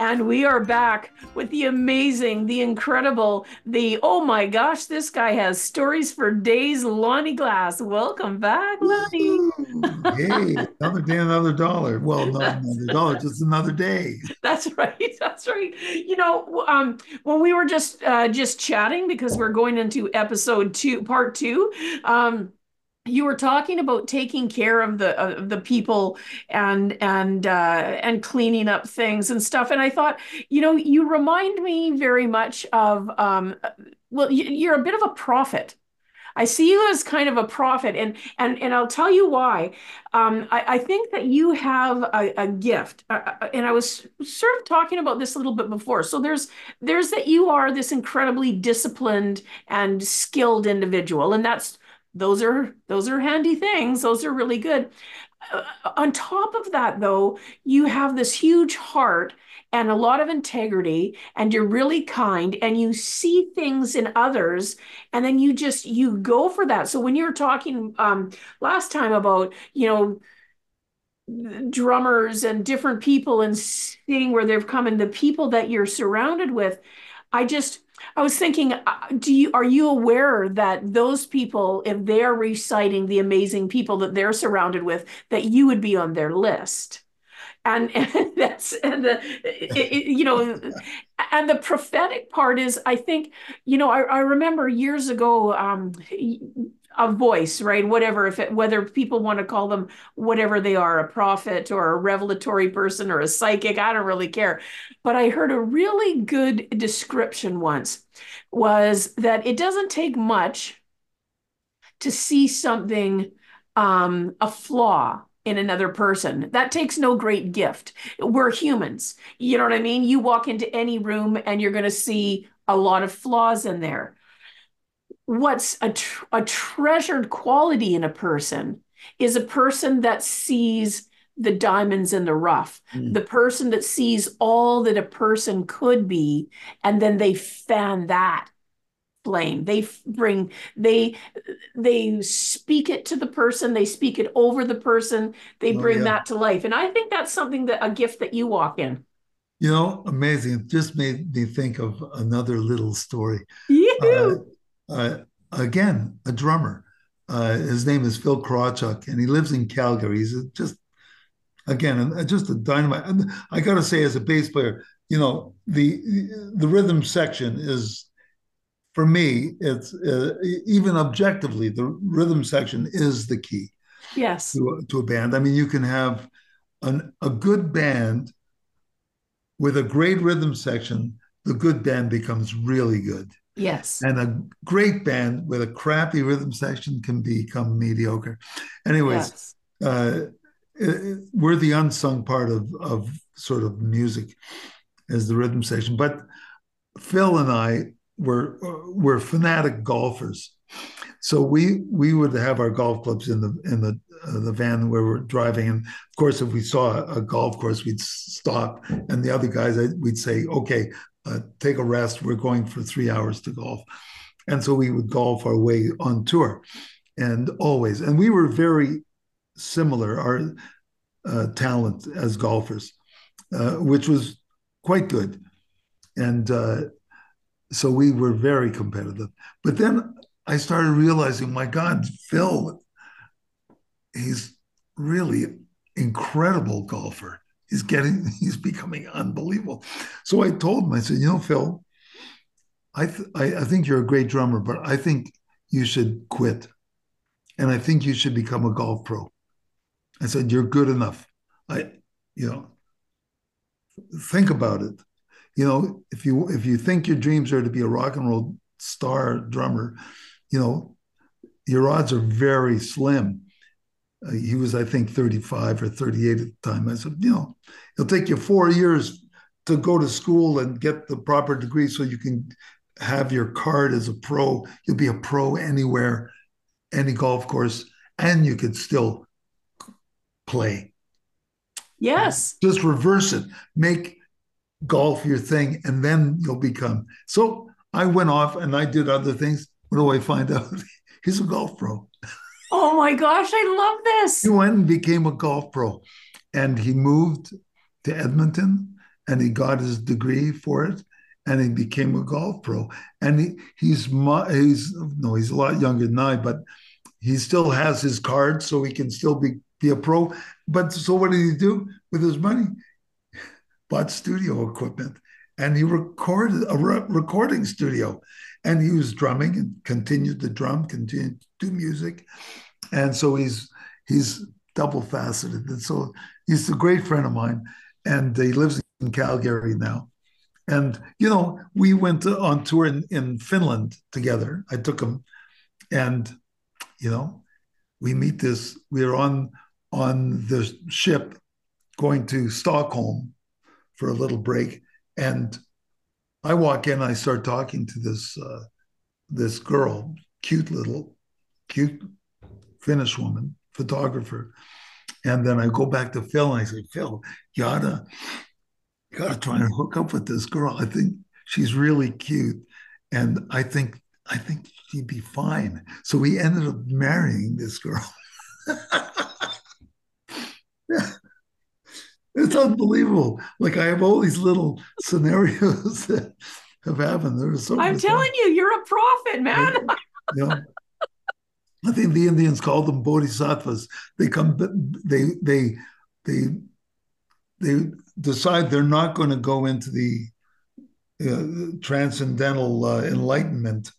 and we are back with the amazing, the incredible, the oh my gosh, this guy has stories for days. Lonnie Glass, welcome back, Lonnie. hey, another day, another dollar. Well, not another dollar, just another day. That's right. That's right. You know, um, when we were just uh, just chatting because we're going into episode two, part two. Um, you were talking about taking care of the of the people and and uh, and cleaning up things and stuff. And i thought you know you remind me very much of um, well you're a bit of a prophet. I see you as kind of a prophet, and and and I'll tell you why. Um, I, I, think that you have a, a gift, uh, uh, and I was sort of talking about this a little bit before. So there's there's that you are this incredibly disciplined and skilled individual, and that's those are those are handy things. Those are really good. Uh, on top of that though you have this huge heart and a lot of integrity and you're really kind and you see things in others and then you just you go for that. So when you were talking um, last time about you know drummers and different people and seeing where they've come and the people that you're surrounded with i just I was thinking, uh, do you are you aware that those people, if they're reciting the amazing people that they're surrounded with, that you would be on their list? And, and that's and the it, it, you know and the prophetic part is i think you know i, I remember years ago um a voice, right? Whatever, if it, whether people want to call them whatever they are, a prophet or a revelatory person or a psychic, I don't really care. But I heard a really good description once was that it doesn't take much to see something, um, a flaw in another person. That takes no great gift. We're humans. You know what I mean? You walk into any room and you're going to see a lot of flaws in there what's a, tr- a treasured quality in a person is a person that sees the diamonds in the rough, mm. the person that sees all that a person could be, and then they fan that flame. They bring, they, they speak it to the person, they speak it over the person, they oh, bring yeah. that to life. And I think that's something that a gift that you walk in. You know, amazing. It just made me think of another little story. Uh, uh, again, a drummer. Uh, his name is Phil Krawchuk, and he lives in Calgary. He's just, again, just a dynamite. I got to say, as a bass player, you know, the the rhythm section is, for me, it's uh, even objectively, the rhythm section is the key. Yes. To, to a band. I mean, you can have an, a good band with a great rhythm section. The good band becomes really good. Yes. And a great band with a crappy rhythm section can become mediocre. Anyways, yes. uh, we're the unsung part of, of sort of music as the rhythm section. But Phil and I were were fanatic golfers. So we we would have our golf clubs in the in the uh, the van where we're driving, and of course, if we saw a golf course, we'd stop, and the other guys, I, we'd say, "Okay, uh, take a rest. We're going for three hours to golf. And so we would golf our way on tour and always. And we were very similar, our uh, talent as golfers, uh, which was quite good. And uh, so we were very competitive. But then I started realizing, my God, Phil, he's really incredible golfer he's getting he's becoming unbelievable. So i told him i said you know phil I, th- I, I think you're a great drummer but i think you should quit. And i think you should become a golf pro. I said you're good enough. I you know think about it. You know, if you if you think your dreams are to be a rock and roll star drummer, you know, your odds are very slim. Uh, he was, I think, 35 or 38 at the time. I said, you know, it'll take you four years to go to school and get the proper degree so you can have your card as a pro. You'll be a pro anywhere, any golf course, and you could still play. Yes. Just reverse it. Make golf your thing, and then you'll become. So I went off and I did other things. What do I find out? He's a golf pro. Oh my gosh, I love this. He went and became a golf pro. And he moved to Edmonton and he got his degree for it and he became a golf pro. And he, he's he's no, he's a lot younger than I, but he still has his card, so he can still be be a pro. But so what did he do with his money? Bought studio equipment and he recorded a re- recording studio. And he was drumming and continued to drum continued to do music. And so he's he's double faceted and so he's a great friend of mine. And he lives in calgary now. And you know we went on tour in, in finland together. I took him. And you know we meet this we are on on the ship going to stockholm for a little break and I walk in, I start talking to this uh, this girl, cute little, cute Finnish woman, photographer, and then I go back to Phil and I say, Phil, you gotta, you gotta try and hook up with this girl. I think she's really cute, and I think I think she'd be fine. So we ended up marrying this girl. yeah. It's unbelievable. Like I have all these little scenarios that have happened. There's so I'm telling you, you're a prophet, man. yeah. I think the Indians call them bodhisattvas. They come, they they they they decide they're not going to go into the uh, transcendental uh, enlightenment.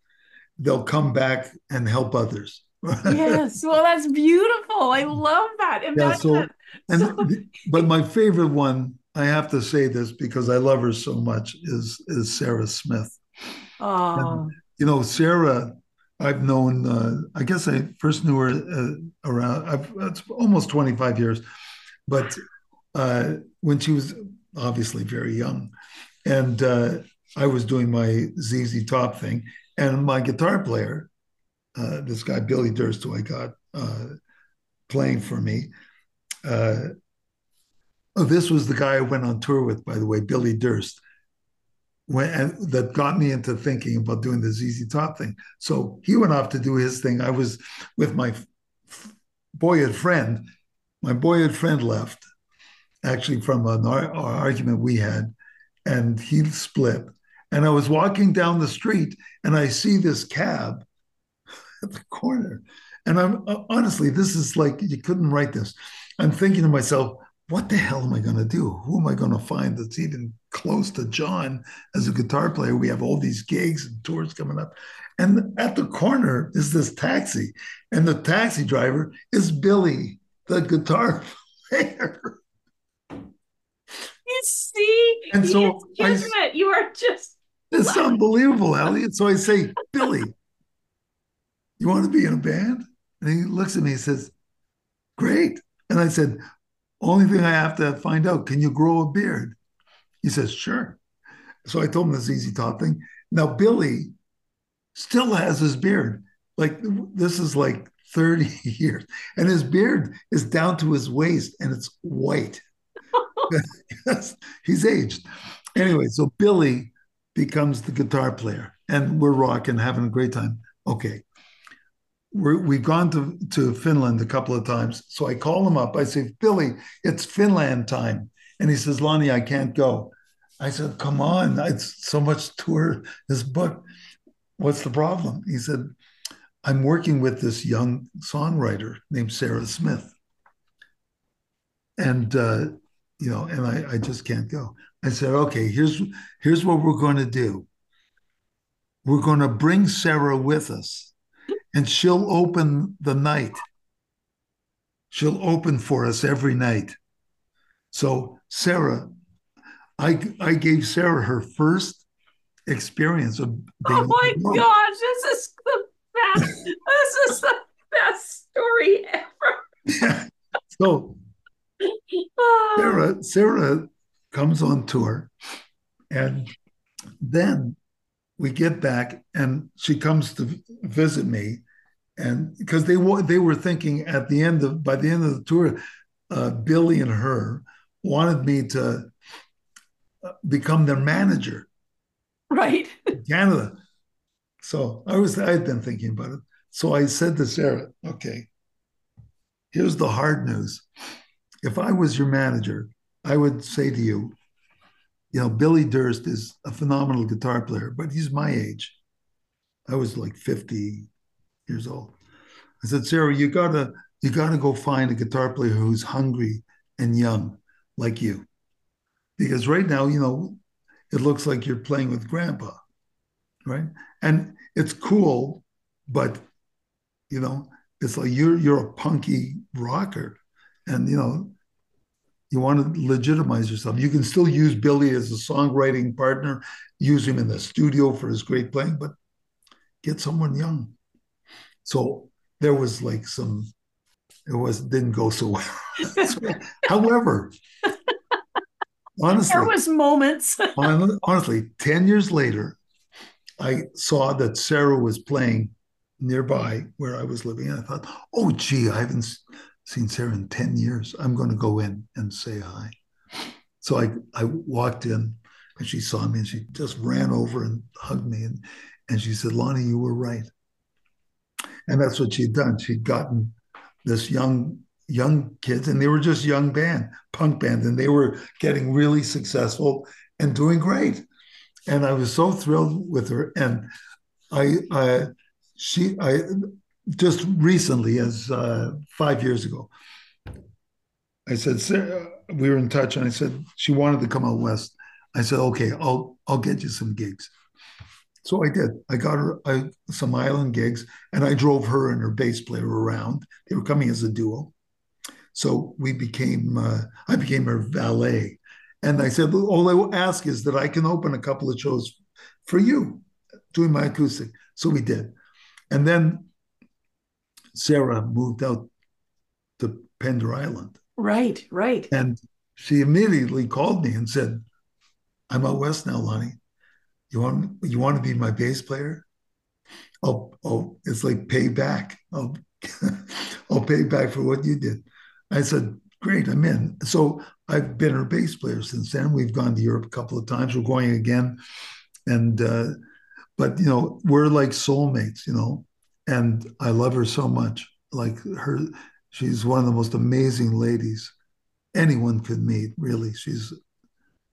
They'll come back and help others. Yes, well, that's beautiful. I love that. Imagine yeah, so and so, but my favorite one, I have to say this because I love her so much, is is Sarah Smith. Oh, and, you know, Sarah, I've known. Uh, I guess I first knew her uh, around. I've, it's almost twenty five years, but uh, when she was obviously very young, and uh, I was doing my ZZ Top thing, and my guitar player, uh, this guy Billy Durst, who I got uh, playing for me uh, oh, this was the guy I went on tour with, by the way, Billy Durst, when, and that got me into thinking about doing the ZZ Top thing. So he went off to do his thing. I was with my boyhood friend. My boyhood friend left, actually from an ar- argument we had, and he split. And I was walking down the street, and I see this cab at the corner. And I'm uh, honestly, this is like you couldn't write this. I'm thinking to myself, what the hell am I going to do? Who am I going to find that's even close to John as a guitar player? We have all these gigs and tours coming up. And at the corner is this taxi, and the taxi driver is Billy, the guitar player. You see, and so I, you are just. It's unbelievable, Elliot. So I say, Billy, you want to be in a band? And he looks at me and says, Great. And I said, only thing I have to find out, can you grow a beard? He says, sure. So I told him this ZZ Top thing. Now, Billy still has his beard. Like, this is like 30 years. And his beard is down to his waist and it's white. He's aged. Anyway, so Billy becomes the guitar player and we're rocking, having a great time. Okay we have gone to, to Finland a couple of times. So I call him up. I say, Billy, it's Finland time. And he says, Lonnie, I can't go. I said, come on. It's so much tour, this book. What's the problem? He said, I'm working with this young songwriter named Sarah Smith. And, uh, you know, and I, I just can't go. I said, okay, here's, here's what we're going to do. We're going to bring Sarah with us and she'll open the night. She'll open for us every night. So, Sarah, I I gave Sarah her first experience of oh my gosh, this is the best. this is the best story ever. Yeah. So Sarah, Sarah comes on tour, and then we get back, and she comes to visit me, and because they were they were thinking at the end of by the end of the tour, uh, Billy and her wanted me to uh, become their manager, right? Canada. So I was I had been thinking about it. So I said to Sarah, "Okay, here's the hard news. If I was your manager, I would say to you, you know, Billy Durst is a phenomenal guitar player, but he's my age. I was like 50 years old. I said, Sarah, you gotta you gotta go find a guitar player who's hungry and young like you. Because right now, you know, it looks like you're playing with grandpa. Right. And it's cool, but you know, it's like you're you're a punky rocker. And you know, you want to legitimize yourself. You can still use Billy as a songwriting partner, use him in the studio for his great playing, but get someone young. So there was like some, it was didn't go so well. However, honestly, there was moments. honestly, ten years later, I saw that Sarah was playing nearby where I was living, and I thought, oh, gee, I haven't seen Sarah in 10 years. I'm going to go in and say hi. So I, I walked in and she saw me and she just ran over and hugged me. And, and she said, Lonnie, you were right. And that's what she'd done. She'd gotten this young, young kids, and they were just young band, punk band, and they were getting really successful and doing great. And I was so thrilled with her. And I, I she, I, just recently, as uh, five years ago, I said, Sarah, we were in touch, and I said she wanted to come out west. I said, okay, I'll I'll get you some gigs. So I did. I got her I, some island gigs, and I drove her and her bass player around. They were coming as a duo, so we became. Uh, I became her valet, and I said, all I will ask is that I can open a couple of shows for you, doing my acoustic. So we did, and then Sarah moved out to Pender Island. Right, right. And she immediately called me and said, I'm out west now, Lonnie. You want you want to be my bass player? Oh, oh, it's like payback. I'll I'll pay back for what you did. I said, Great, I'm in. So I've been her bass player since then. We've gone to Europe a couple of times. We're going again. And uh, but you know, we're like soulmates, you know and I love her so much. Like her, she's one of the most amazing ladies anyone could meet. Really, she's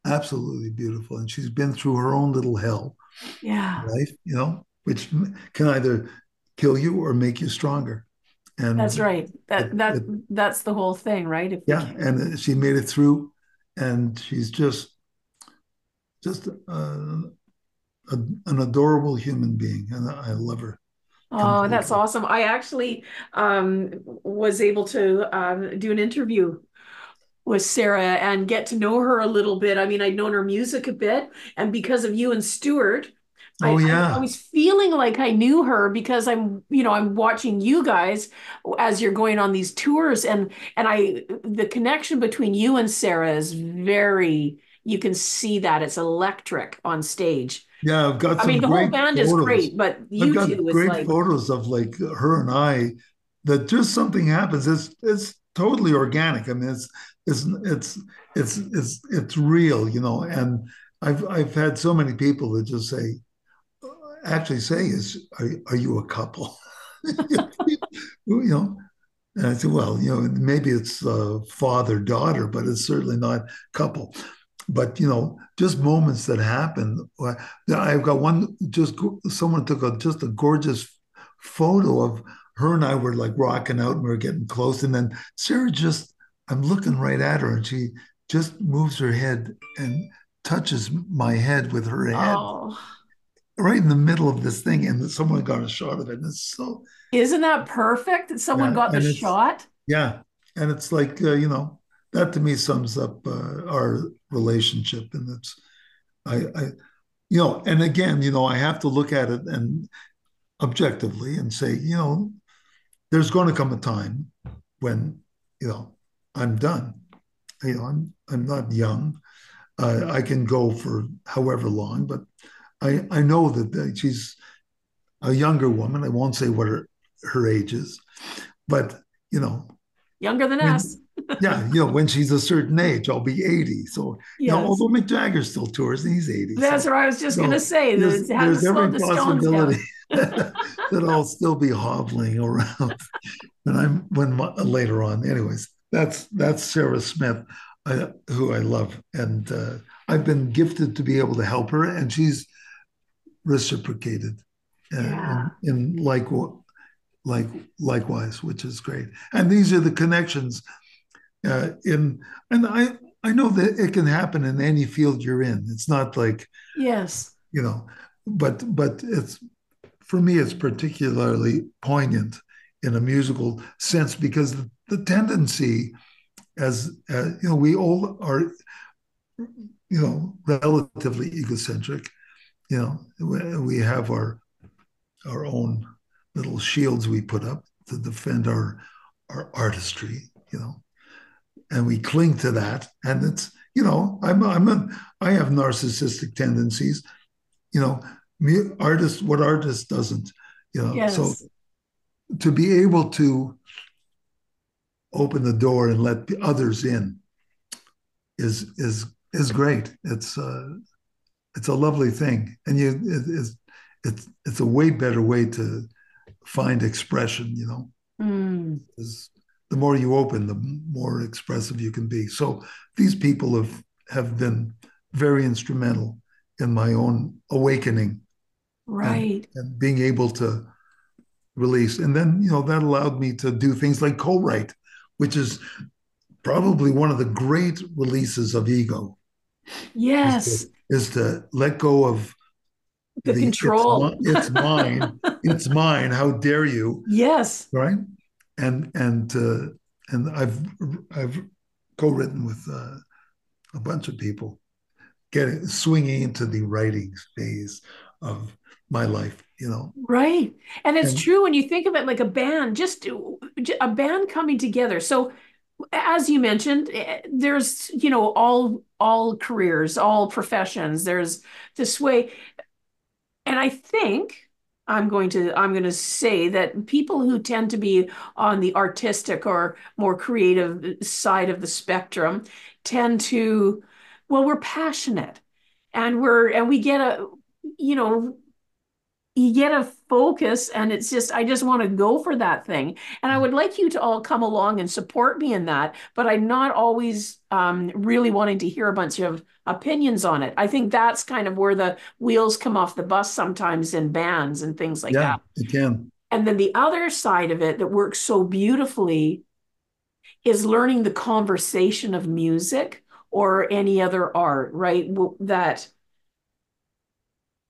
absolutely beautiful, and she's been through her own little hell. Yeah, life, you know, which can either kill you or make you stronger. And that's right. That it, that it, that's the whole thing, right? If yeah, and she made it through, and she's just just uh, a, an adorable human being, and I love her. Oh, that's awesome. I actually um, was able to um, do an interview with Sarah and get to know her a little bit. I mean, I'd known her music a bit, and because of you and Stuart, oh I, yeah, I, I, was feeling like I knew her because I'm, you know, I'm watching you guys as you're going on these tours, and and I, the connection between you and Sarah is very. You can see that it's electric on stage. Yeah, I've got. I mean, the whole band photos. is great, but you I've got two great like... photos of like her and I. That just something happens. It's it's totally organic. I mean, it's it's it's it's it's it's real, you know. And I've I've had so many people that just say, actually say, "Is are, are you a couple?" you know. And I said, well, you know, maybe it's uh, father daughter, but it's certainly not couple but you know just moments that happen. I've got one just someone took a just a gorgeous photo of her and i were like rocking out and we were getting close. And then sarah just i'm looking right at her and she just moves her head and touches my head with her head. Oh. right in the middle of this thing and someone got a shot of it. And it's so isn't that perfect That someone yeah, got the shot? Yeah and it's like uh, you know that to me sums up uh, our relationship, and it's I, I you know, and again, you know, I have to look at it and objectively and say, you know, there's going to come a time when you know I'm done. You know, I'm I'm not young. Uh, I can go for however long, but I I know that, she's a younger woman. I won't say what her her age is, but you know, younger than when, us. Yeah, you know, when she's a certain age, I'll be 80. So, yes. you know, although Mick Jagger still tours and he's 80. That's so, what I was just so going to say. There's, there's every the possibility that I'll still be hobbling around when I'm when later on. Anyways, that's that's Sarah Smith, uh, who I love, and uh, I've been gifted to be able to help her, and she's reciprocated uh, yeah. in, in like like likewise, which is great. And these are the connections uh, in, and I I know that it can happen in any field you're in. It's not like yes, you know, but but it's for me it's particularly poignant in a musical sense because the, the tendency as uh, you know we all are you know relatively egocentric you know we have our our own little shields we put up to defend our our artistry, you know, and we cling to that. And it's you know I'm I'm a I have narcissistic tendencies, you know. Me, artist, what artist doesn't, you know. Yes. So to be able to open the door and let others in is is is great. It's uh, it's a lovely thing, and you it, it's it's it's a way better way to find expression, you know. Mm. The more you open, the more expressive you can be. So these people have have been very instrumental in my own awakening. Right. And, and being able to release. And then, you know, that allowed me to do things like co-write, which is probably one of the great releases of ego. Yes. Is to, is to let go of the, the control. It's, it's mine. it's mine. How dare you? Yes. Right. And and uh, and I've I've co-written with uh, a bunch of people, getting swinging into the writing phase of my life. You know. Right. And it's and, true when you think of it like a band, just a band coming together. So as you mentioned eh, there's you know all all careers all professions there's this way and I think I'm going to I'm going to say that people who tend to be on the artistic or more creative side of the spectrum tend to well we're passionate and we're and we get a you know you get a focus and it's just i just want to go for that thing. And i would like you to all come along and support me in that but i'm not always um, really wanting to hear a bunch of opinions on it. I think that's kind of where the wheels come off the bus sometimes in bands and things like yeah, that. it can. And then the other side of it that works so beautifully is learning the conversation of music or any other art right? That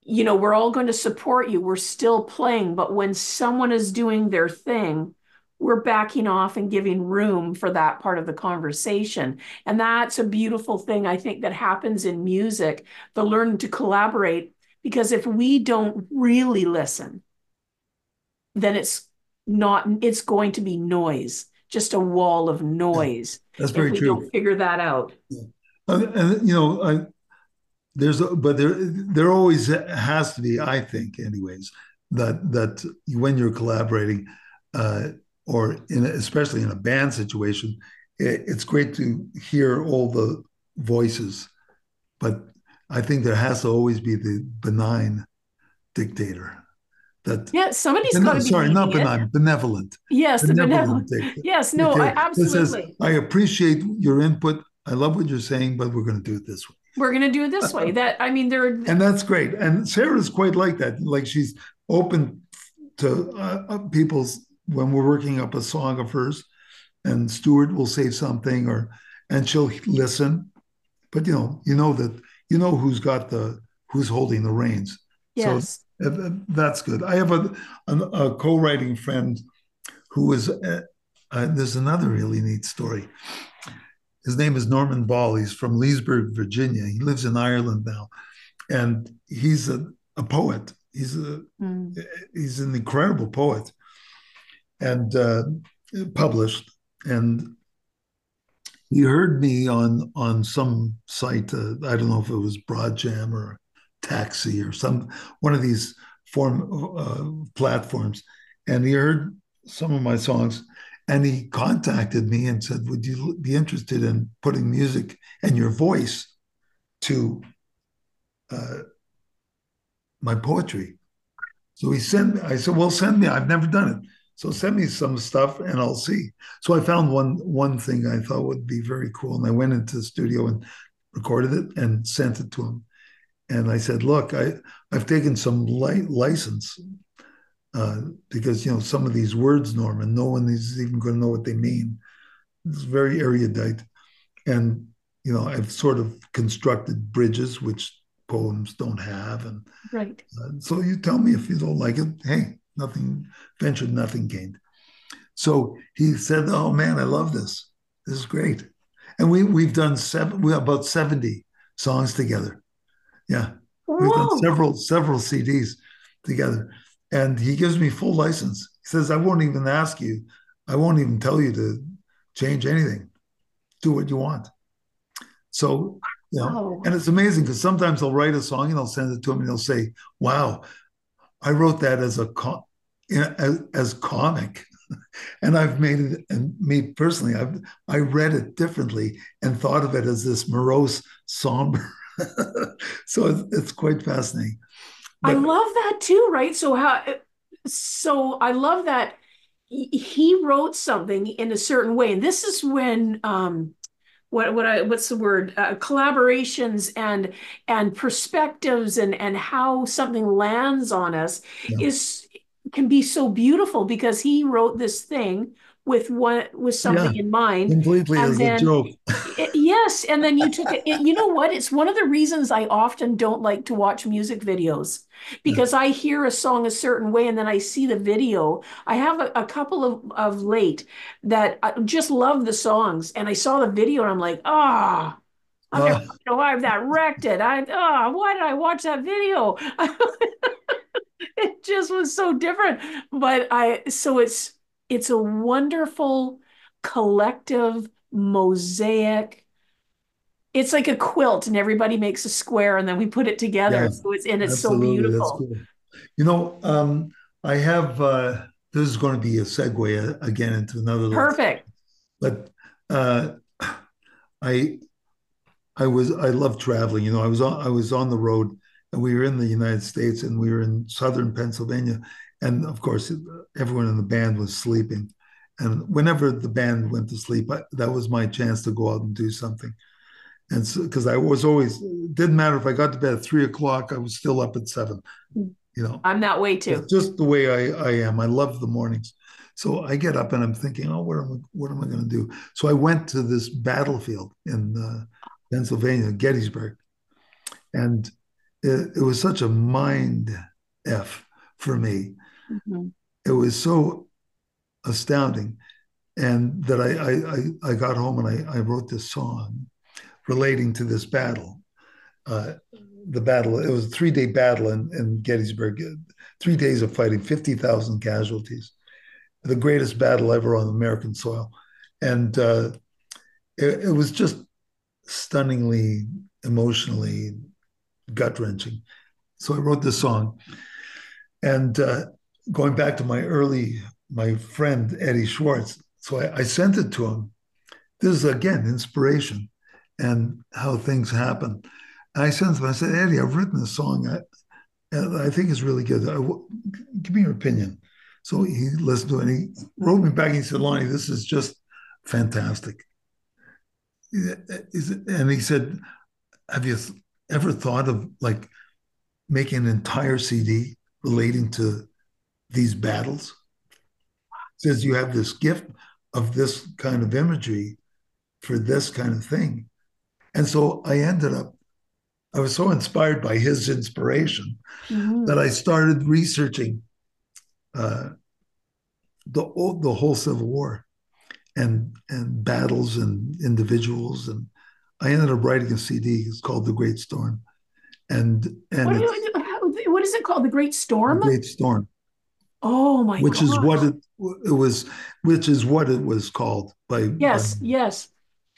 you know, we're all going to support you. We're still playing. But when someone is doing their thing, we're backing off and giving room for that part of the conversation. And that's a beautiful thing, I think, that happens in music, the learning to collaborate. Because if we don't really listen, then it's not, it's going to be noise, just a wall of noise. That's very true. Don't figure that out. Yeah. Uh, and, you know, I, there's a, but there there always has to be i think anyways that that when you're collaborating uh, or in especially in a band situation it, it's great to hear all the voices but i think there has to always be the benign dictator that yeah somebody's got to be sorry not benign it. benevolent. Yes benevolent, the benevolent yes no I, absolutely. Says, i appreciate your input. I love what you're saying but we're going to do it this way we're going to do it this way. That I mean, there. And that's great. And Sarah's quite like that. Like she's open to uh, uh, people's when we're working up a song of hers, and Stuart will say something, or and she'll listen. But you know, you know that you know who's got the who's holding the reins. Yes. So that's good. I have a, a, a co-writing friend who is. Uh, uh, there's another really neat story his name is Norman Ball. He's from Leesburg, Virginia. He lives in Ireland now, and he's a, a poet. He's a mm. he's an incredible poet, and uh, published. And he heard me on on some site. Uh, I don't know if it was Broadjam or Taxi or some one of these form uh, platforms, and he heard some of my songs, and he contacted me and said, "Would you be interested in putting music and your voice to uh, my poetry?" So he sent me. I said, "Well, send me. I've never done it." So send me some stuff and I'll see. So I found one one thing I thought would be very cool, and I went into the studio and recorded it and sent it to him. And I said, "Look, I I've taken some light license uh, because you know some of these words, Norman, no one is even going to know what they mean. It's very erudite, and you know I've sort of constructed bridges which poems don't have, and right. Uh, so you tell me if you don't like it. Hey, nothing ventured, nothing gained. So he said, "Oh man, I love this. This is great." And we we've done seven, we have about seventy songs together. Yeah, Whoa. we've done several several CDs together, and he gives me full license. He says, "I won't even ask you. I won't even tell you to change anything. Do what you want." So you know, and it's amazing because sometimes I'll write a song and I'll send it to him and he'll say, "Wow, I wrote that as a as, as comic and I've made it, and me personally, I've I read it differently and thought of it as this morose, somber. so it's, it's, quite fascinating. I love that too, right? So how, so I love that he wrote something in a certain way, and this is when um, what what I what's the word uh, collaborations and and perspectives and and how something lands on us yeah. is can be so beautiful because he wrote this thing with what with something yeah, in mind completely and as then, a joke it, yes and then you took it, it, you know what it's one of the reasons i often don't like to watch music videos because yeah. i hear a song a certain way and then i see the video i have a, a couple of, of late that I just love the songs and i saw the video and i'm like ah oh, I'm uh, you know, I've that wrecked it. I oh, why did I watch that video? it just was so different. But I so it's it's a wonderful collective mosaic. It's like a quilt, and everybody makes a square, and then we put it together. Yeah, so it's and it's so beautiful. Cool. You know, um, I have uh, this is going to be a segue uh, again into another. Perfect. But uh, I I was I love traveling. You know, I was on I was on the road and we were in the United States and we were in southern Pennsylvania. And of course, everyone in the band was sleeping. And whenever the band went to sleep, I, that was my chance to go out and do something. And because so, I was always, didn't matter if I got to bed at three o'clock, I was still up at seven. You know, I'm that way too. It's just the way I, I am. I love the mornings. So I get up and I'm thinking, oh, what am I, what am I going to do? So I went to this battlefield in uh, Pennsylvania, Gettysburg, and it, it was such a mind f for me. Mm-hmm. It was so astounding, and that I I, I got home and I, I wrote this song relating to this battle. Uh, the battle it was a three day battle in, in Gettysburg, three days of fighting, fifty thousand casualties, the greatest battle ever on American soil, and uh, it, it was just stunningly emotionally gut wrenching. So I wrote this song. And uh, going back to my early, my friend Eddie Schwartz, so I, I sent it to him. This is again inspiration and how things happen. And I sent him, I said, Eddie, I've written a song I, I think it's really good. I, give me your opinion. So he listened to it and he wrote me back he said, Lonnie, this is just fantastic. And he said, Have you ever thought of like making an entire CD relating to these battles? It says you have this gift of this kind of imagery for this kind of thing. And so I ended up, I was so inspired by his inspiration mm-hmm. that I started researching uh, the, the whole Civil War and and battles and individuals and I ended up writing a CD. It's called The Great Storm, and and what, what is it called? The Great Storm. The Great Storm. Oh my! God. Which gosh. is what it, it was. Which is what it was called by. Yes. By, yes.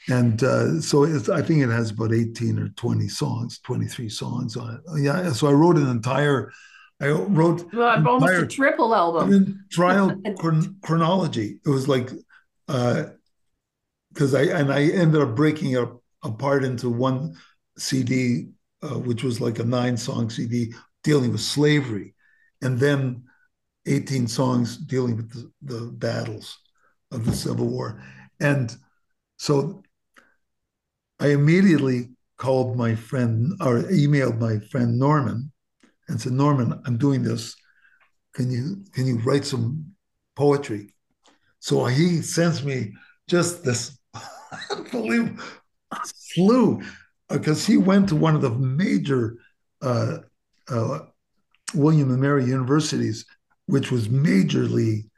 And uh, so I think it has about eighteen or twenty songs, twenty three songs on it. Yeah. So I wrote an entire. I wrote well, almost entire, a triple album. trial chron- chronology. It was like, because uh, I and I ended up breaking it apart into one CD, uh, which was like a nine song CD dealing with slavery, and then 18 songs dealing with the, the battles of the Civil War. And so I immediately called my friend or emailed my friend Norman and said, Norman, I'm doing this. Can you can you write some poetry? So he sends me just this unbelievable flew because he went to one of the major uh, uh, William and Mary universities, which was majorly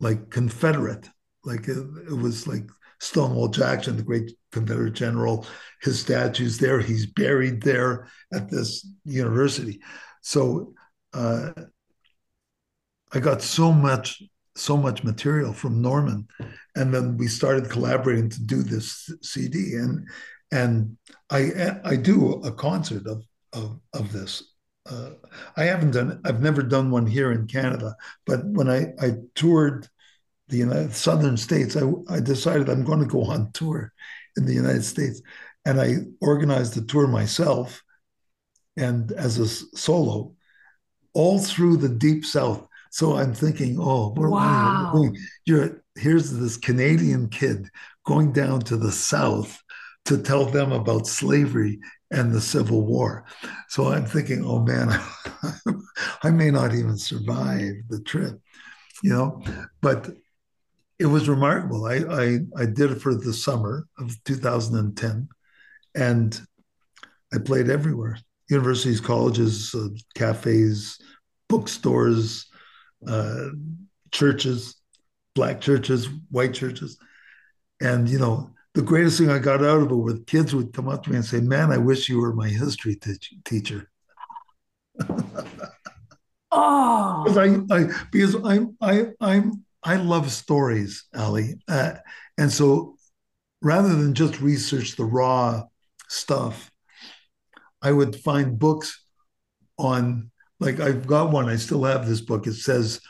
like Confederate. Like it, it, was like Stonewall Jackson, the great Confederate general, his statue's there. He's buried there at this university. So uh, I got so much so much material from Norman, and then we started collaborating to do this CD. And and I I do a concert of of of this. Uh, I haven't done. I've never done one here in Canada, but when I I toured the United southern states, I I decided I'm going to go on tour in the United States, and I organized the tour myself, and as a solo, all through the deep south. So I'm thinking, oh, what wow. are? You're here's this Canadian kid going down to the south to tell them about slavery and the Civil War. So I'm thinking, oh man, I may not even survive the trip, you know. But it was remarkable. I I, I did it for the summer of 2010, and I played everywhere: universities, colleges, uh, cafes, bookstores, uh, churches, black churches, white churches, and you know the greatest thing I got out of it was kids would come up to me and say, "Man, I wish you were my history teacher." oh, because I, I because I'm I I'm I love stories, Ali, uh, and so rather than just research the raw stuff, I would find books on like I've got one. I still have this book. It says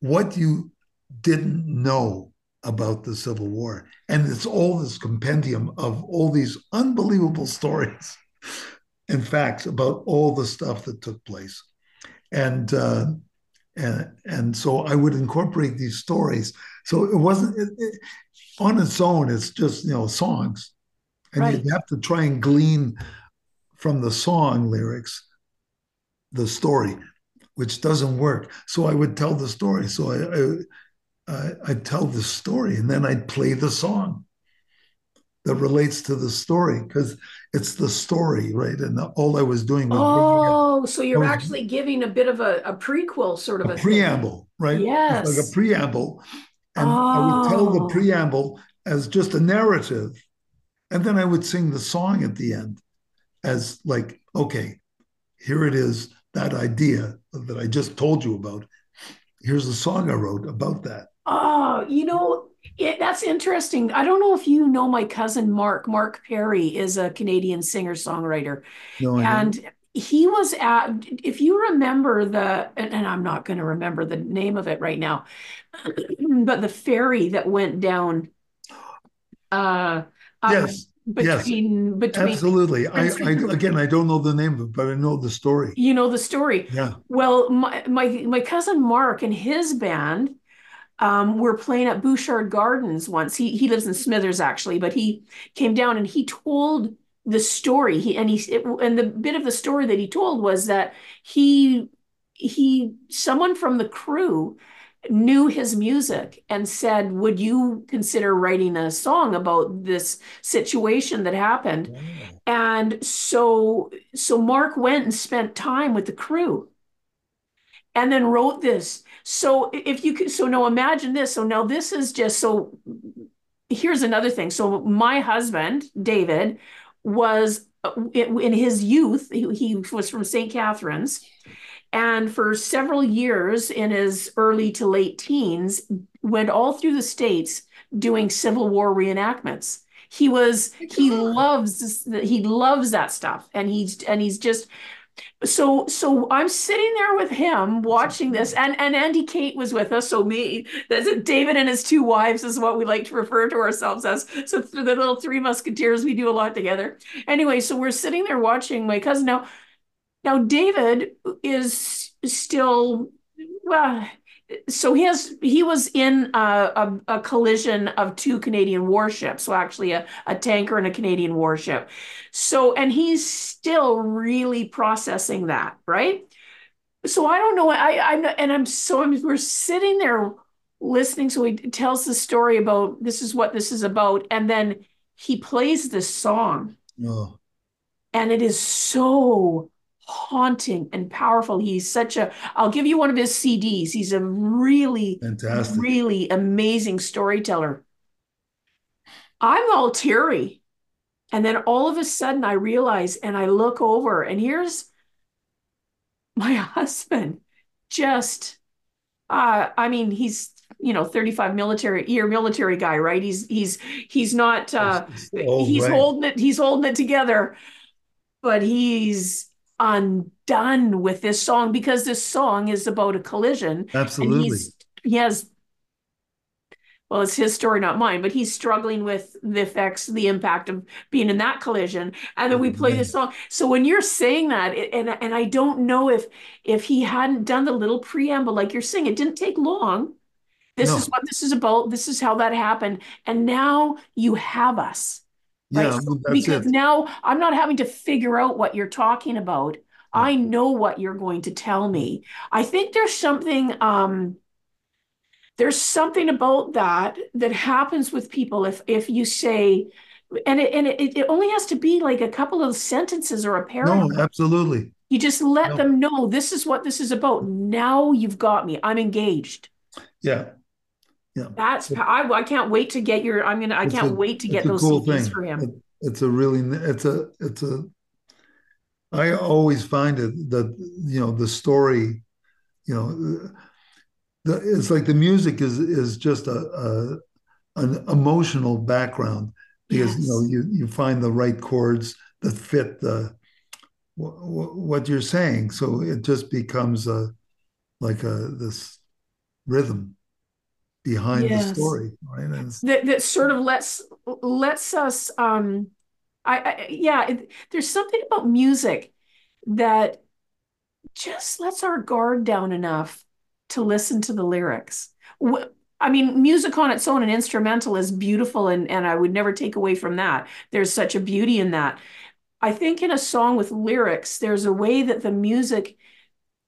what you didn't know about the Civil War. And it's all this compendium of all these unbelievable stories and facts about all the stuff that took place. And uh, and and so I would incorporate these stories. So it wasn't it, it, on its own. It's just you know songs, and right. you have to try and glean from the song lyrics the story, which doesn't work. So I would tell the story. So I, I uh, I'd tell the story and then I'd play the song that relates to the story because it's the story, right? And the, all I was doing was oh, so you're was, actually giving a bit of a, a prequel, sort of a, a preamble, right? Yes, it's like a preamble, and oh. I would tell the oh. preamble as just a narrative, and then I would sing the song at the end as like, okay, here it is, that idea that I just told you about. Here's the song I wrote about that. Oh, you know, it, that's interesting. I don't know if you know my cousin Mark. Mark Perry is a Canadian singer songwriter. No, and he was at, if you remember the, and, and I'm not going to remember the name of it right now, but the ferry that went down. Uh, yes. between yes, between absolutely I, I again i don't know the name of it but i know the story you know the story yeah well my my, my cousin mark and his band um, were playing at Butchart Gardens once. He he lives in Smithers actually, but he came down and he told the story. He and he it, and the bit of the story that he told was that he he someone from the crew knew his music and said, "Would you consider writing a song about this situation that happened?" And so so Mark went and spent time with the crew and then wrote this. So if you could, so now imagine this. So now this is just so. Here's another thing. So my husband David was uh, in his youth. He, was from St. Catharines, and for several years in his early to late teens, went all through the states doing Civil War reenactments. He was he loves he loves that stuff, and he's and he's just so so I'm sitting there with him watching this, and and Andy Kate was with us. So me, that's David and his two wives is what we like to refer to ourselves as. So the little three musketeers, we do a lot together. Anyway, so we're sitting there watching my cousin now. Now David is still well so he has he was in a, a, a, collision of two Canadian warships, so actually a, a tanker and a Canadian warship. So and he's still really processing that, right? So I don't know. I I'm and I'm so I'm, we're sitting there listening. So he tells the story about this is what this is about, and then he plays this song, oh. and it is so haunting and powerful. He's such a, I'll give you one of his CDs. He's a really, Fantastic. really amazing storyteller. I'm all teary. And then all of a sudden I realize and I look over and here's my husband just uh I mean he's you know 35 military year military guy right he's he's he's not uh he's holding it he's holding it together but he's undone with this song because this song is about a collision. Absolutely. he has, well, it's his story, not mine, but he's struggling with the effects, the impact of being in that collision. And then we play this song. So when you're saying that, and and I don't know if if he hadn't done the little preamble like you're saying, it didn't take long. This no. is what this is about. This is how that happened. And now you have us. Yeah, right? so, because it. now I'm not having to figure out what you're talking about. I know what you're going to tell me. I think there's something um there's something about that that happens with people if if you say and it and it, it only has to be like a couple of sentences or a paragraph. No, absolutely. You just let no. them know this is what this is about. Now you've got me. I'm engaged. Yeah. Yeah. That's I, I can't wait to get your I'm gonna I can't a, wait to get those cool CDs thing. for him. It, it's a really it's a it's a I always find it that you know the story, you know, the, it's like the music is is just a, a an emotional background because yes. you know you you find the right chords that fit the what you're saying, so it just becomes a like a this rhythm behind yes. the story right that, that sort of lets lets us um i, I yeah it, there's something about music that just lets our guard down enough to listen to the lyrics I mean, music on its own, an instrumental is beautiful, and, and I would never take away from that. There's such a beauty in that. I think in a song with lyrics, there's a way that the music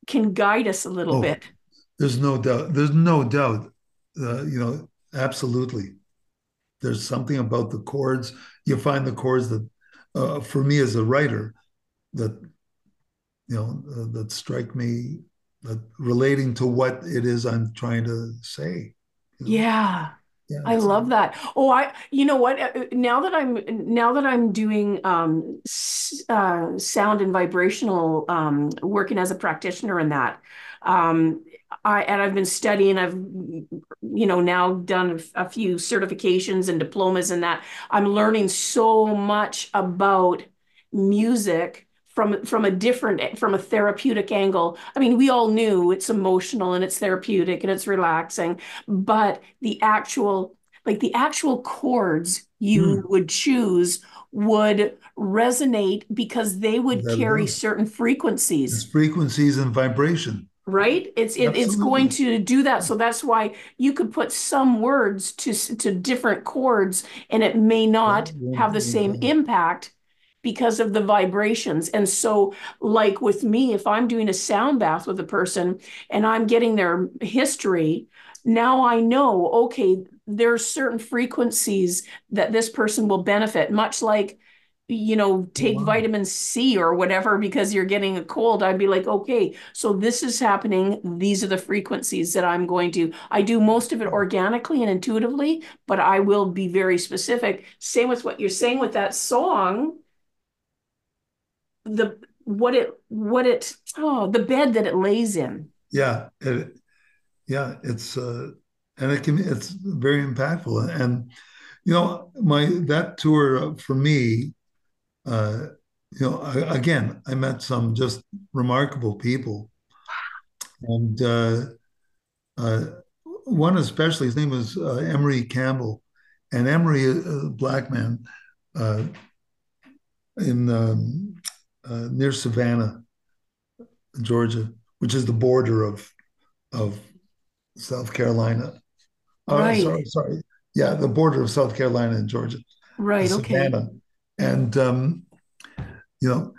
can guide us a little oh, bit. There's no doubt. There's no doubt uh, you know, absolutely. There's something about the chords. You find the chords that, uh, for me as a writer, that you know uh, that strike me that relating to what it is I'm trying to say. You know? Yeah. Yeah, I love that. Oh, I you know what? Uh, now that I'm now that I'm doing um, uh, sound and vibrational um, working as a practitioner in that, um, I and I've been studying. I've you know now done a few certifications and diplomas in that. I'm learning so much about music from from a different from a therapeutic angle. I mean, we all knew it's emotional and it's therapeutic and it's relaxing, but the actual like the actual chords you mm. would choose would resonate because they would carry certain frequencies. It's frequencies and vibration right? It's it, it's going to do that. So that's why you could put some words to to different chords and it may not have the same impact because of the vibrations. And so like with me if i'm doing a sound bath with a person and i'm getting their history now i know okay there's certain frequencies that this person will benefit much like you know, take wow. vitamin C or whatever because you're getting a cold, I'd be like, okay, so this is happening. These are the frequencies that I'm going to. I do most of it organically and intuitively, but I will be very specific. Same with what you're saying with that song. The what it what it oh the bed that it lays in. Yeah, it, yeah, it's uh, and it can it's very impactful and you know my that tour for me uh, you know, I, again, I met some just remarkable people, and uh, uh, one especially, his name was uh, Emery Campbell, and Emery, a black man, uh, in um, uh, near Savannah, Georgia, which is the border of of South Carolina. Oh, right. sorry, sorry. Yeah, the border of South Carolina and Georgia. Right. Savannah. Okay and um, you know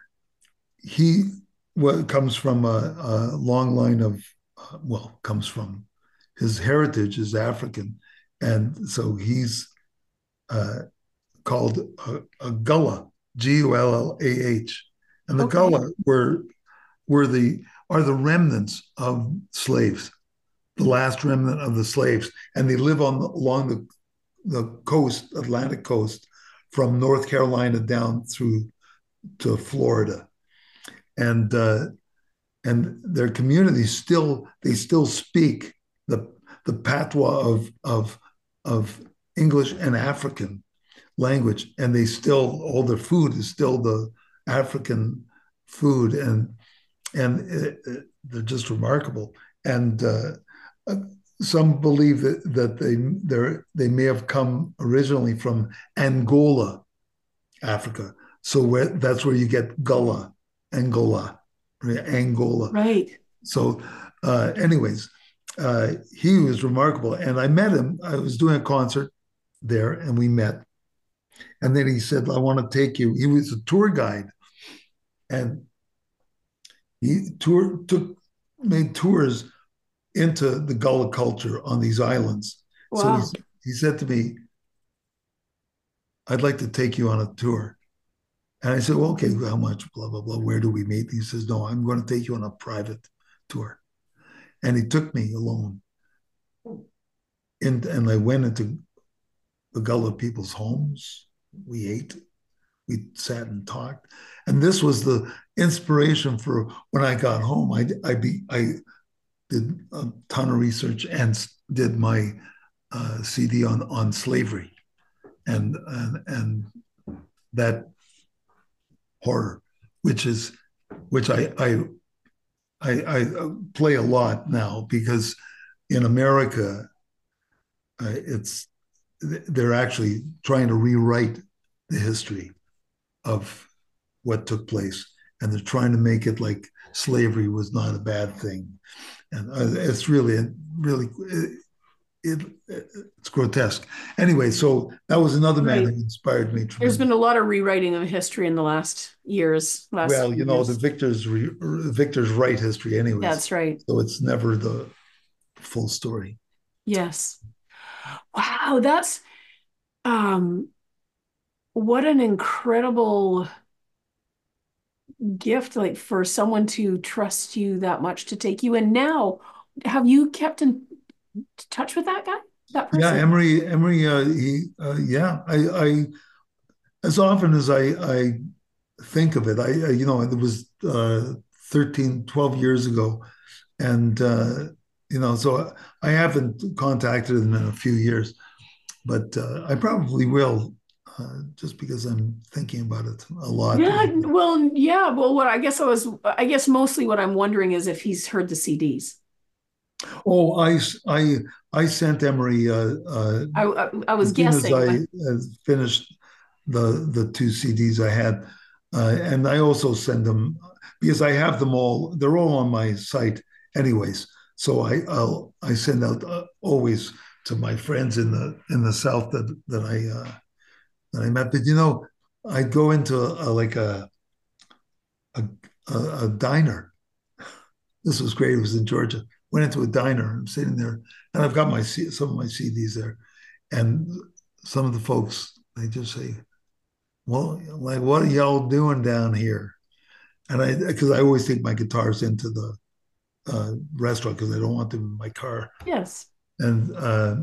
he well, comes from a, a long line of uh, well comes from his heritage is African, and so he's uh, called a, a Gullah, G U L L A H, and the okay. Gullah were were the are the remnants of slaves, the last remnant of the slaves, and they live on the, along the the coast, Atlantic coast, from North Carolina down through to Florida, and uh, and their communities still they still speak the the patois of of of English and African language, and they still all their food is still the African food, and and it, it, they're just remarkable. And uh, some believe that, that they they may have come originally from Angola, Africa. So where, that's where you get Gullah, Angola, right? Angola. Right. So, uh, anyways, uh, he was remarkable, and I met him. I was doing a concert there, and we met. And then he said, "I want to take you." He was a tour guide, and he tour took made tours into the Gullah culture on these islands. Wow. So he said to me, I'd like to take you on a tour. And I said, well, okay, how much? Blah, blah, blah. Where do we meet? He says, no, I'm going to take you on a private tour. And he took me alone. And, and I went into the Gullah people's homes. We ate, we sat and talked. And this was the inspiration for when I got home. I, I, be, I did a ton of research and did my uh, CD on on slavery, and and and that horror, which is which I I I, I play a lot now because in America, uh, it's they're actually trying to rewrite the history of what took place, and they're trying to make it like slavery was not a bad thing and uh, it's really, really, it, it, it's grotesque. Anyway, so that was another man right. who inspired me. There's been a lot of rewriting of history in the last years. Last well, you know, years. the victors re, victors write history anyway. That's right. So it's never the full story. Yes. Wow, that's um, what an incredible gift like for someone to trust you that much to take you. And now have you kept in touch with that guy that person? Yeah emery emery uh, he uh, yeah. I i as often as i i think of it i, I you know it was uh 13 12 years ago. And uh you know so i haven't contacted him in a few years but uh, i probably will uh, just because I'm thinking about it a lot. Yeah, well, yeah, well, what I guess I was, I guess mostly what I'm wondering is if he's heard the CDs. Oh, I, I, I sent Emery. Uh, uh, I, I was guessing. As I finished the the two CDs I had, uh, and I also send them because I have them all. They're all on my site, anyways. So I I'll I send out uh, always to my friends in the in the south that that I uh, that I met. But you know, I'd go into a, a, like a, a a, diner. This was great. It was in Georgia. Went into a diner. I'm sitting there, and I've got my some of my CDs there, and some of the folks they just say, well, like, what are y'all doing down here? And I, because I always take my guitars into the uh, restaurant because I don't want them in my car. Yes. And, uh,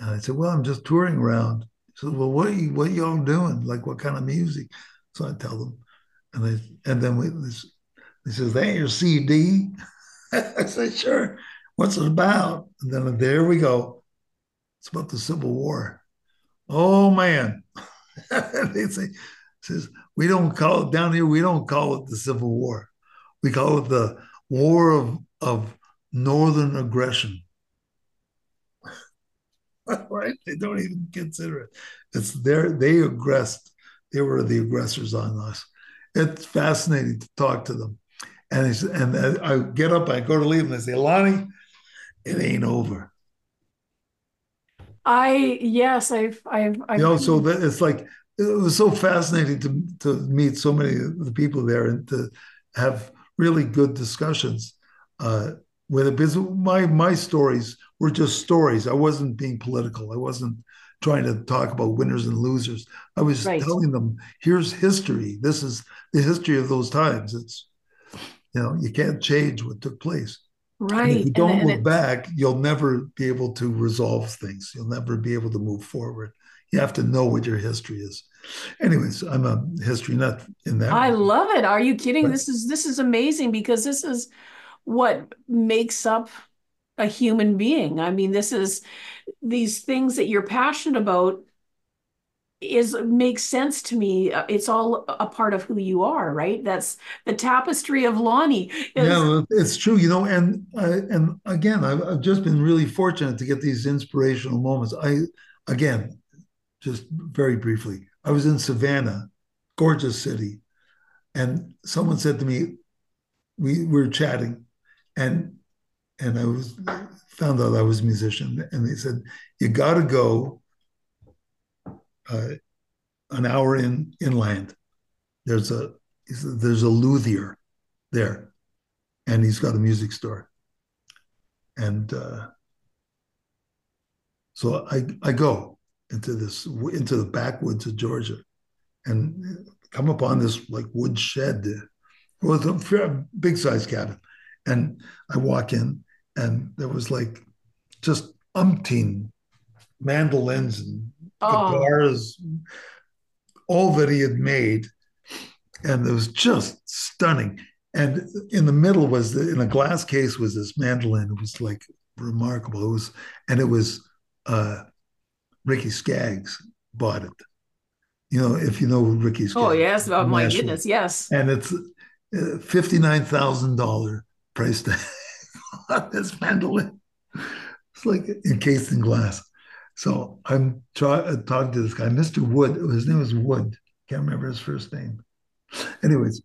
and I said, well, I'm just touring around. Said, well, what are you, what are y'all doing? Like, what kind of music? So I tell them, and they, and then we, this, he says, that your CD? I said, sure. What's it about? And then there we go. It's about the Civil War. Oh man. they say, says, we don't call it down here, we don't call it the Civil War. We call it the War of, of Northern Aggression. right? They don't even consider it. It's their they aggressed. They were the aggressors on us. It's fascinating to talk to them. And and I get up, I go to leave, and they say, Lonnie, it ain't over. I yes, I've I've, I've you know, so that it's like it was so fascinating to to meet so many of the people there and to have really good discussions uh, with it. Because my my stories were just stories. I wasn't being political. I wasn't trying to talk about winners and losers. I was right. telling them, here's history. This is the history of those times. It's you know, you can't change what took place. Right. And if you don't and, and look back, you'll never be able to resolve things. You'll never be able to move forward. You have to know what your history is. Anyways, I'm a history nut in that. I way. love it. Are you kidding? But, this is this is amazing because this is what makes up a human being. I mean, this is these things that you're passionate about is makes sense to me. Uh, it's all a part of who you are, right? That's the tapestry of Lonnie. Is... Yeah, it's true. You know, and uh, and again, I've, I've just been really fortunate to get these inspirational moments. I again, just very briefly, I was in Savannah, gorgeous city, and someone said to me, we, we were chatting, and and I was found out I was a musician, and they said you got to go uh, an hour in inland. There's a there's a luthier there, and he's got a music store. And uh, so I I go into this into the backwoods of Georgia, and come upon this like wood shed. It was a big size cabin, and I walk in, and there was like just umpteen mandolins and oh. guitars, all that he had made. And it was just stunning. And in the middle was the, in a glass case was this mandolin. It was like remarkable. It was, and it was uh, Ricky Skaggs bought it. You know, if you know Ricky oh, Skaggs. Oh yes, oh my Nashville. goodness, yes. And it's uh, fifty nine thousand dollar price tag on this mandolin. It's like encased in glass. So I'm try, uh, talking to this guy, Mr. Wood. His name was Wood. Can't remember his first name. Anyways,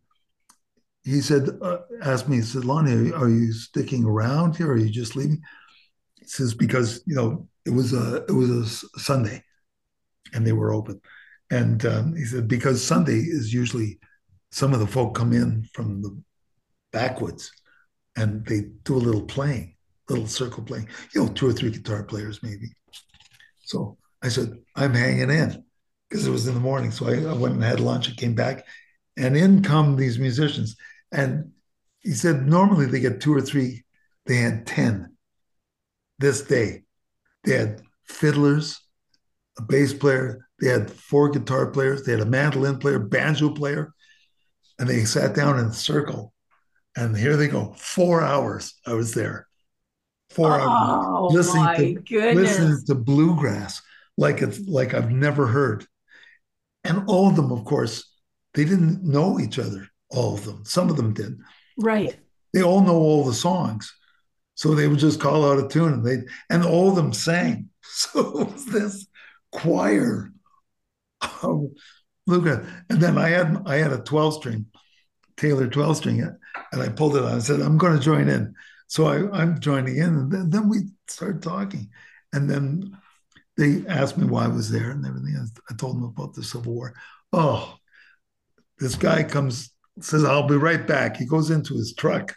he said, uh, asked me, he said, Lonnie, are you sticking around here? Or are you just leaving? He says, because, you know, it was a, it was a Sunday and they were open. And um, he said, because Sunday is usually some of the folk come in from the backwoods and they do a little playing, little circle playing, you know, two or three guitar players maybe. So I said, I'm hanging in because it was in the morning. So I, I went and had lunch and came back, and in come these musicians. And he said, normally they get two or three, they had 10 this day. They had fiddlers, a bass player, they had four guitar players, they had a mandolin player, banjo player, and they sat down in a circle. And here they go, four hours I was there four oh, hours listening to goodness. listening to bluegrass like it's like I've never heard. And all of them, of course, they didn't know each other. All of them. Some of them did. Right. They all know all the songs. So they would just call out a tune and they and all of them sang. So it was this choir of bluegrass. And then I had I had a 12 string, Taylor 12 string, it. and I pulled it on. I said, I'm going to join in. So I, am joining in, and then, then, we started talking, and then they asked me why I was there and everything. I, I told them about the Civil War. Oh, this guy comes, says, "I'll be right back." He goes into his truck,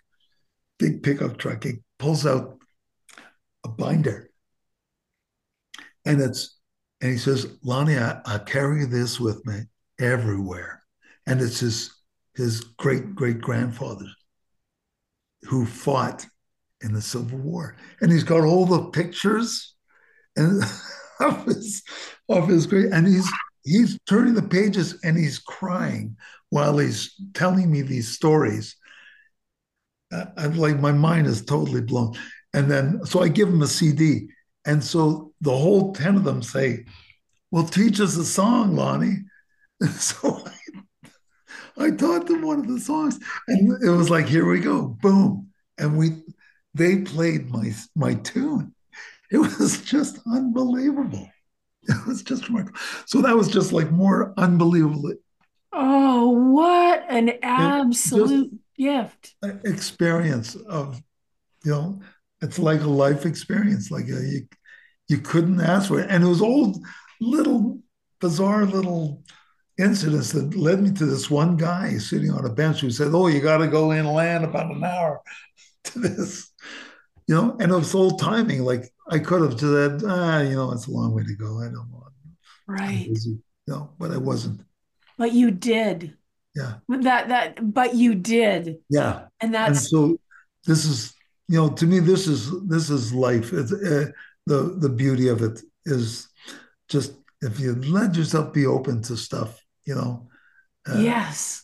big pickup truck. He pulls out a binder, and it's and he says, "Lonnie, I, I carry this with me everywhere. And it's his his great great grandfather who fought in the Civil War. And he's got all the pictures and of his of his great and he's he's turning the pages and he's crying while he's telling me these stories. I'm like my mind is totally blown. And then so I give him a CD. And so the whole 10 of them say, Well, teach us a song, Lonnie. And so I, taught them one of the songs. And it was like, here we go, boom. And we they played my my tune. It was just unbelievable. It was just remarkable. So that was just like more unbelievable. Oh, what an absolute gift! Experience of, you know, it's like a life experience. Like a, you, you couldn't ask for it, and it was all little bizarre little incidents that led me to this one guy sitting on a bench who said, "Oh, you got to go inland about an hour to this." You know, and it was all timing. Like I could have said, ah, you know, it's a long way to go. I don't want. Right. You know, but I wasn't. But you did. Yeah. That that. But you did. Yeah. And that's. And so this is, you know, to me, this is this is life. It's, uh, the the beauty of it is just if you let yourself be open to stuff, you know. Uh, yes.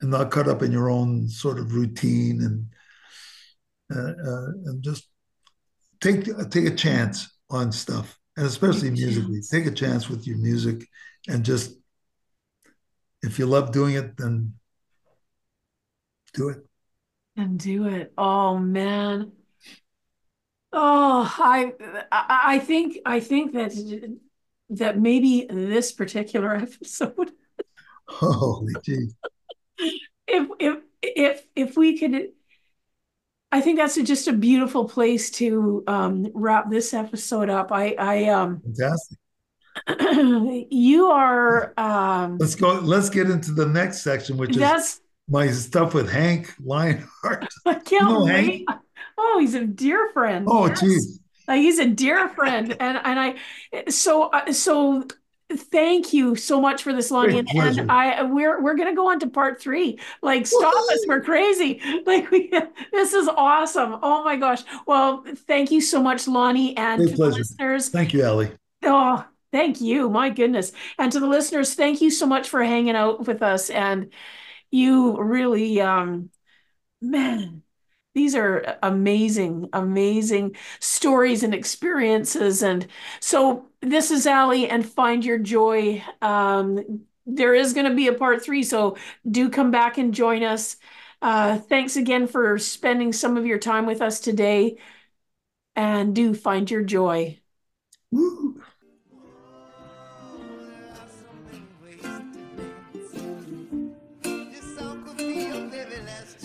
And not caught up in your own sort of routine and uh, uh, and just take take a chance on stuff, and especially musically. Take a chance with your music, and just if you love doing it, then do it. And do it. Oh man. Oh, I I think I think that that maybe this particular episode. Holy gee. if if if if we could I think that's a, just a beautiful place to um, wrap this episode up. I, I um, fantastic. you are. Um, let's go. Let's get into the next section, which is my stuff with Hank Lionheart. I can't you know wait. Hank? Oh, he's a dear friend. Oh, yes. geez. Like he's a dear friend, and and I so uh, so thank you so much for this lonnie and, and, i we're we're gonna go on to part three. Like stop Woo-hoo! us we're crazy. Like we this is awesome. Oh my gosh. Well thank you so much lonnie and Great to pleasure. the listeners. Thank you Ali oh thank you. My goodness. And to the listeners thank you so much for hanging out with us. And you really um man these are amazing, amazing stories and experiences. And so this is Ali and Find Your Joy. Um, there is going to be a part three, so do come back and join us. Uh, thanks again for spending some of your time with us today. And do find your joy. Woo.